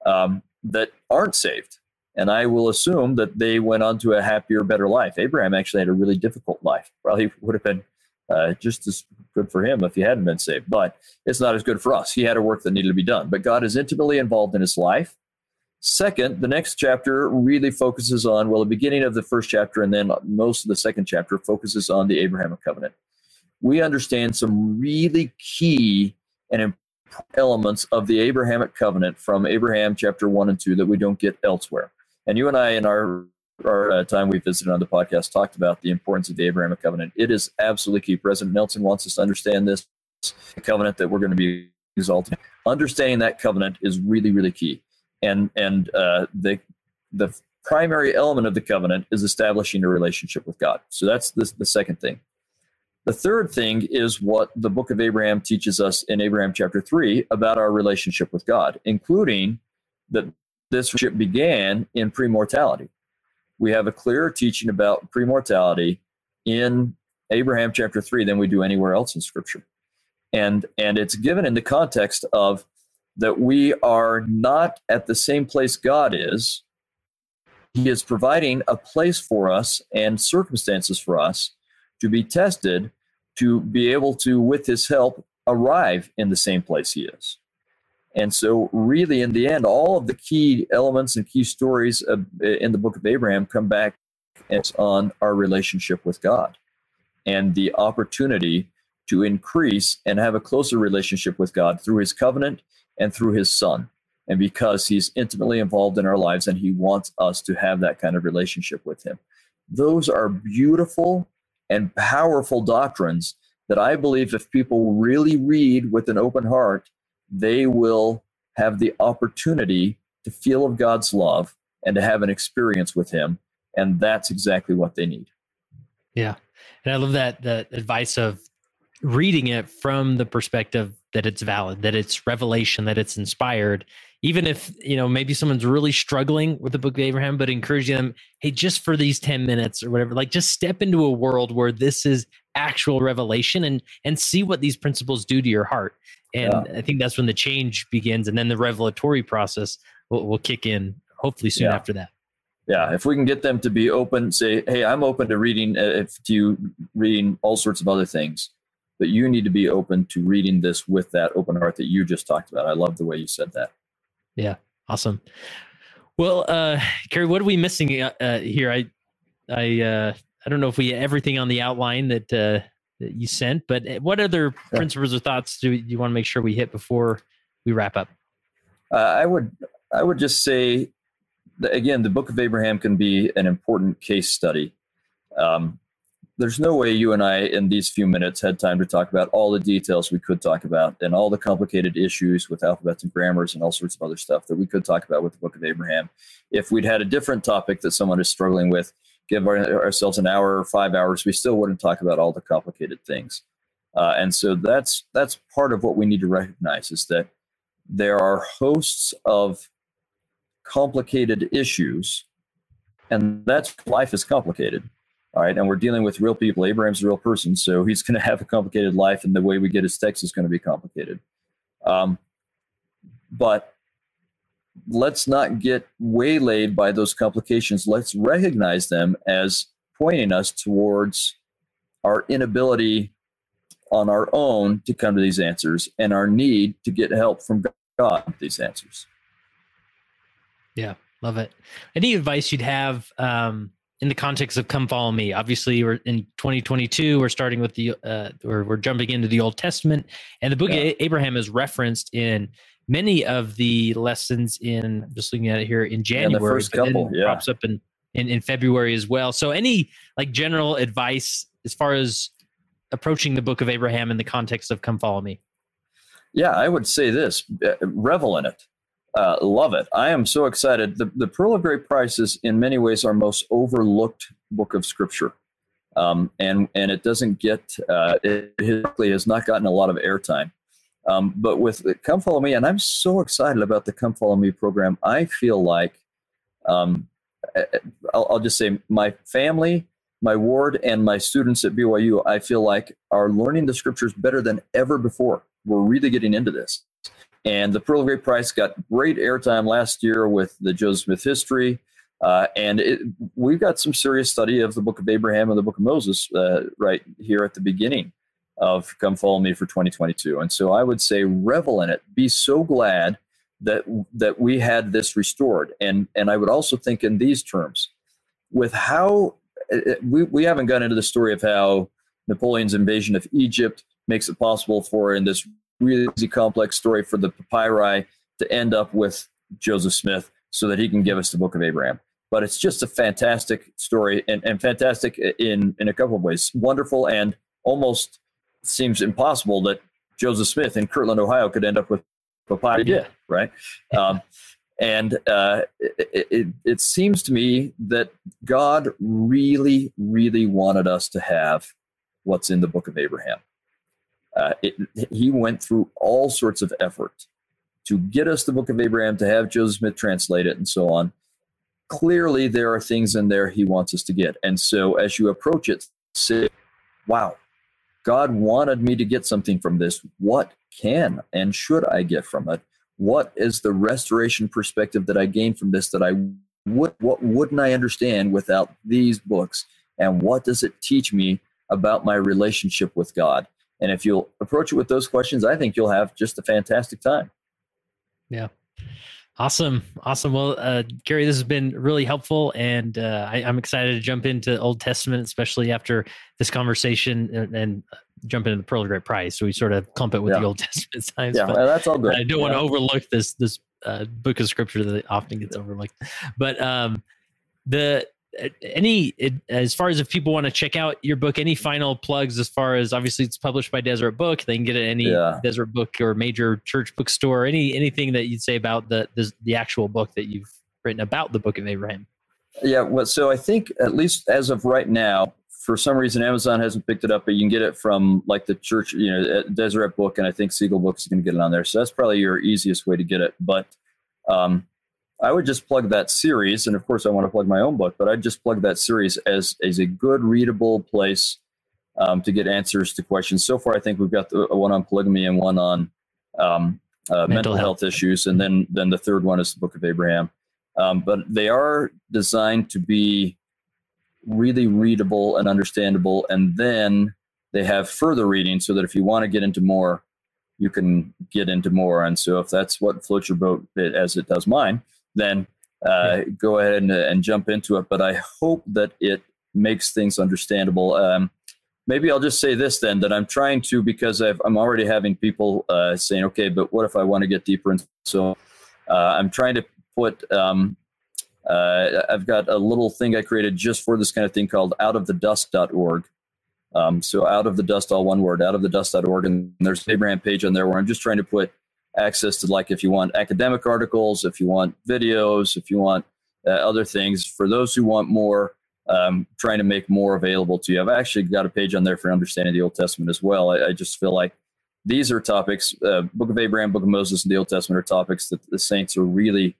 um, that aren't saved. And I will assume that they went on to a happier, better life. Abraham actually had a really difficult life. Well, he would have been uh, just as good for him if he hadn't been saved. But it's not as good for us. He had a work that needed to be done. But God is intimately involved in his life. Second, the next chapter really focuses on, well, the beginning of the first chapter and then most of the second chapter focuses on the Abrahamic covenant we understand some really key and elements of the Abrahamic covenant from Abraham chapter 1 and 2 that we don't get elsewhere. And you and I, in our, our uh, time we visited on the podcast, talked about the importance of the Abrahamic covenant. It is absolutely key. President Nelson wants us to understand this covenant that we're going to be exalting. Understanding that covenant is really, really key. And, and uh, the, the primary element of the covenant is establishing a relationship with God. So that's the, the second thing. The third thing is what the book of Abraham teaches us in Abraham chapter 3 about our relationship with God, including that this relationship began in premortality. We have a clearer teaching about premortality in Abraham chapter 3 than we do anywhere else in scripture. And and it's given in the context of that we are not at the same place God is. He is providing a place for us and circumstances for us to be tested to be able to, with his help, arrive in the same place he is. And so, really, in the end, all of the key elements and key stories of, in the book of Abraham come back as on our relationship with God and the opportunity to increase and have a closer relationship with God through his covenant and through his son. And because he's intimately involved in our lives and he wants us to have that kind of relationship with him. Those are beautiful and powerful doctrines that I believe if people really read with an open heart, they will have the opportunity to feel of God's love and to have an experience with Him. And that's exactly what they need. Yeah. And I love that the advice of reading it from the perspective that it's valid, that it's revelation, that it's inspired, even if you know maybe someone's really struggling with the book of abraham but encouraging them hey just for these 10 minutes or whatever like just step into a world where this is actual revelation and and see what these principles do to your heart and yeah. i think that's when the change begins and then the revelatory process will, will kick in hopefully soon yeah. after that yeah if we can get them to be open say hey i'm open to reading uh, if to you reading all sorts of other things but you need to be open to reading this with that open heart that you just talked about i love the way you said that yeah. Awesome. Well, uh, Kerry, what are we missing uh, uh, here? I, I, uh, I don't know if we everything on the outline that uh, that you sent. But uh, what other yeah. principles or thoughts do you want to make sure we hit before we wrap up? Uh, I would I would just say again, the Book of Abraham can be an important case study. Um, there's no way you and I, in these few minutes, had time to talk about all the details we could talk about and all the complicated issues with alphabets and grammars and all sorts of other stuff that we could talk about with the Book of Abraham. If we'd had a different topic that someone is struggling with, give our, ourselves an hour or five hours, we still wouldn't talk about all the complicated things. Uh, and so that's that's part of what we need to recognize is that there are hosts of complicated issues, and that's life is complicated. All right, and we're dealing with real people. Abraham's a real person, so he's going to have a complicated life, and the way we get his text is going to be complicated. Um, but let's not get waylaid by those complications. Let's recognize them as pointing us towards our inability on our own to come to these answers and our need to get help from God with these answers. Yeah, love it. Any advice you'd have um, in the context of "Come Follow Me"? Obviously, we're in 2022. We're starting with the, uh, we're, we're jumping into the Old Testament, and the Book yeah. of Abraham is referenced in many of the lessons in. Just looking at it here in January, yeah, first couple, yeah. pops up in, in in February as well. So, any like general advice as far as approaching the Book of Abraham in the context of "Come Follow Me"? Yeah, I would say this: uh, revel in it uh, love it. I am so excited. The, the Pearl of Great Price is, in many ways, our most overlooked book of scripture. Um, and, and it doesn't get, uh, it historically has not gotten a lot of airtime. Um, but with Come Follow Me, and I'm so excited about the Come Follow Me program, I feel like, um, I'll, I'll just say my family, my ward, and my students at BYU, I feel like are learning the scriptures better than ever before. We're really getting into this. And the Pearl of Great Price got great airtime last year with the Joseph Smith history. Uh, and it, we've got some serious study of the book of Abraham and the book of Moses uh, right here at the beginning of Come Follow Me for 2022. And so I would say revel in it. Be so glad that that we had this restored. And and I would also think in these terms, with how uh, uh, we, we haven't gone into the story of how Napoleon's invasion of Egypt makes it possible for in this really complex story for the papyri to end up with Joseph Smith so that he can give us the book of Abraham. But it's just a fantastic story and, and fantastic in, in a couple of ways. Wonderful and almost seems impossible that Joseph Smith in Kirtland, Ohio could end up with papyri. Yeah. Right. Um, and uh, it, it, it seems to me that God really, really wanted us to have what's in the book of Abraham. Uh, it, he went through all sorts of effort to get us the book of Abraham, to have Joseph Smith translate it, and so on. Clearly, there are things in there he wants us to get. And so, as you approach it, say, wow, God wanted me to get something from this. What can and should I get from it? What is the restoration perspective that I gain from this that I would, what wouldn't I understand without these books? And what does it teach me about my relationship with God? And if you'll approach it with those questions, I think you'll have just a fantastic time. Yeah. Awesome. Awesome. Well, uh, Gary, this has been really helpful. And uh, I, am excited to jump into Old Testament, especially after this conversation and, and jump into the Pearl of Great Price. So we sort of clump it with yeah. the Old (laughs) Testament science. Yeah, that's all good. I don't yeah. want to overlook this this uh, book of scripture that often gets overlooked. But um, the any as far as if people want to check out your book any final plugs as far as obviously it's published by Deseret Book they can get it any yeah. deseret book or major church bookstore any anything that you'd say about the, the, the actual book that you've written about the book of abraham yeah well so i think at least as of right now for some reason amazon hasn't picked it up but you can get it from like the church you know Deseret Book and i think Seagull books is going to get it on there so that's probably your easiest way to get it but um, I would just plug that series, and of course, I want to plug my own book, but I'd just plug that series as as a good readable place um, to get answers to questions. So far, I think we've got the, one on polygamy and one on um, uh, mental, mental health. health. issues, and then then the third one is the Book of Abraham. Um, but they are designed to be really readable and understandable, and then they have further reading so that if you want to get into more, you can get into more. And so if that's what floats your boat, as it does mine, then uh, yeah. go ahead and, and, jump into it. But I hope that it makes things understandable. Um, maybe I'll just say this then that I'm trying to because i am already having people uh, saying, okay, but what if I want to get deeper? And so uh, I'm trying to put. Um, uh, I've got a little thing I created just for this kind of thing called outofthedust.org. Um, so out of the dust, all one word, out of the dust.org. And there's an Abraham page on there where I'm just trying to put access to like if you want academic articles, if you want videos, if you want uh, other things. For those who want more, um, trying to make more available to you. I've actually got a page on there for understanding the Old Testament as well. I, I just feel like these are topics, uh, Book of Abraham, Book of Moses, and the Old Testament are topics that the saints are really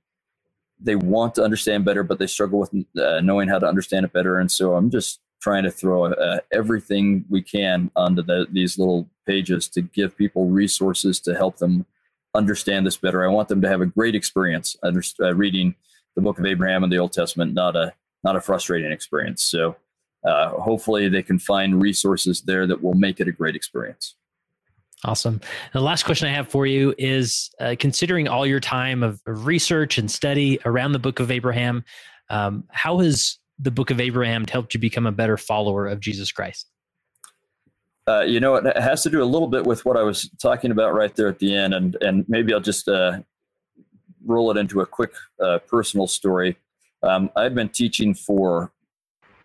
they want to understand better, but they struggle with uh, knowing how to understand it better. And so I'm just trying to throw uh, everything we can onto the, these little pages to give people resources to help them understand this better. I want them to have a great experience under, uh, reading the Book of Abraham and the Old Testament, not a not a frustrating experience. So uh, hopefully they can find resources there that will make it a great experience. Awesome. The last question I have for you is uh, considering all your time of research and study around the book of Abraham, um, how has the book of Abraham helped you become a better follower of Jesus Christ? Uh, you know, it has to do a little bit with what I was talking about right there at the end, and and maybe I'll just uh, roll it into a quick uh, personal story. Um, I've been teaching for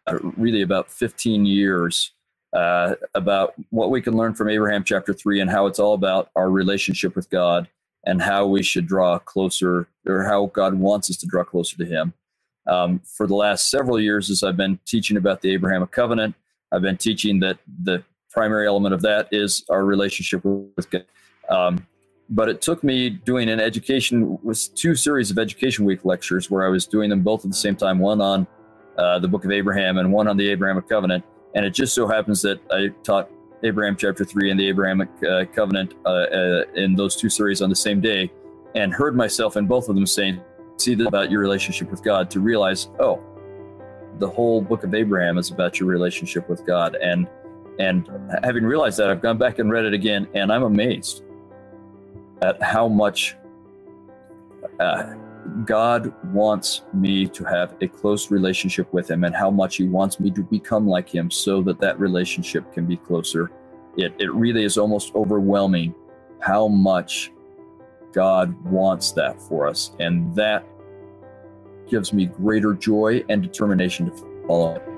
uh, really about 15 years uh, about what we can learn from Abraham chapter 3 and how it's all about our relationship with God and how we should draw closer or how God wants us to draw closer to Him. Um, for the last several years, as I've been teaching about the Abrahamic covenant, I've been teaching that the primary element of that is our relationship with God. Um, but it took me doing an education was two series of education week lectures where I was doing them both at the same time, one on uh, the book of Abraham and one on the Abrahamic covenant. And it just so happens that I taught Abraham chapter three and the Abrahamic uh, covenant uh, uh in those two series on the same day, and heard myself in both of them saying, "See this about your relationship with God." To realize, oh, the whole book of Abraham is about your relationship with God, and and having realized that, I've gone back and read it again, and I'm amazed at how much uh, God wants me to have a close relationship with Him and how much He wants me to become like Him so that that relationship can be closer. It, it really is almost overwhelming how much God wants that for us. And that gives me greater joy and determination to follow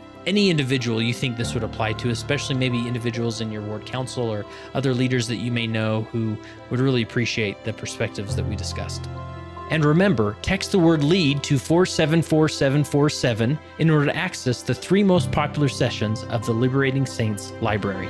any individual you think this would apply to, especially maybe individuals in your ward council or other leaders that you may know who would really appreciate the perspectives that we discussed. And remember, text the word LEAD to 474747 in order to access the three most popular sessions of the Liberating Saints Library.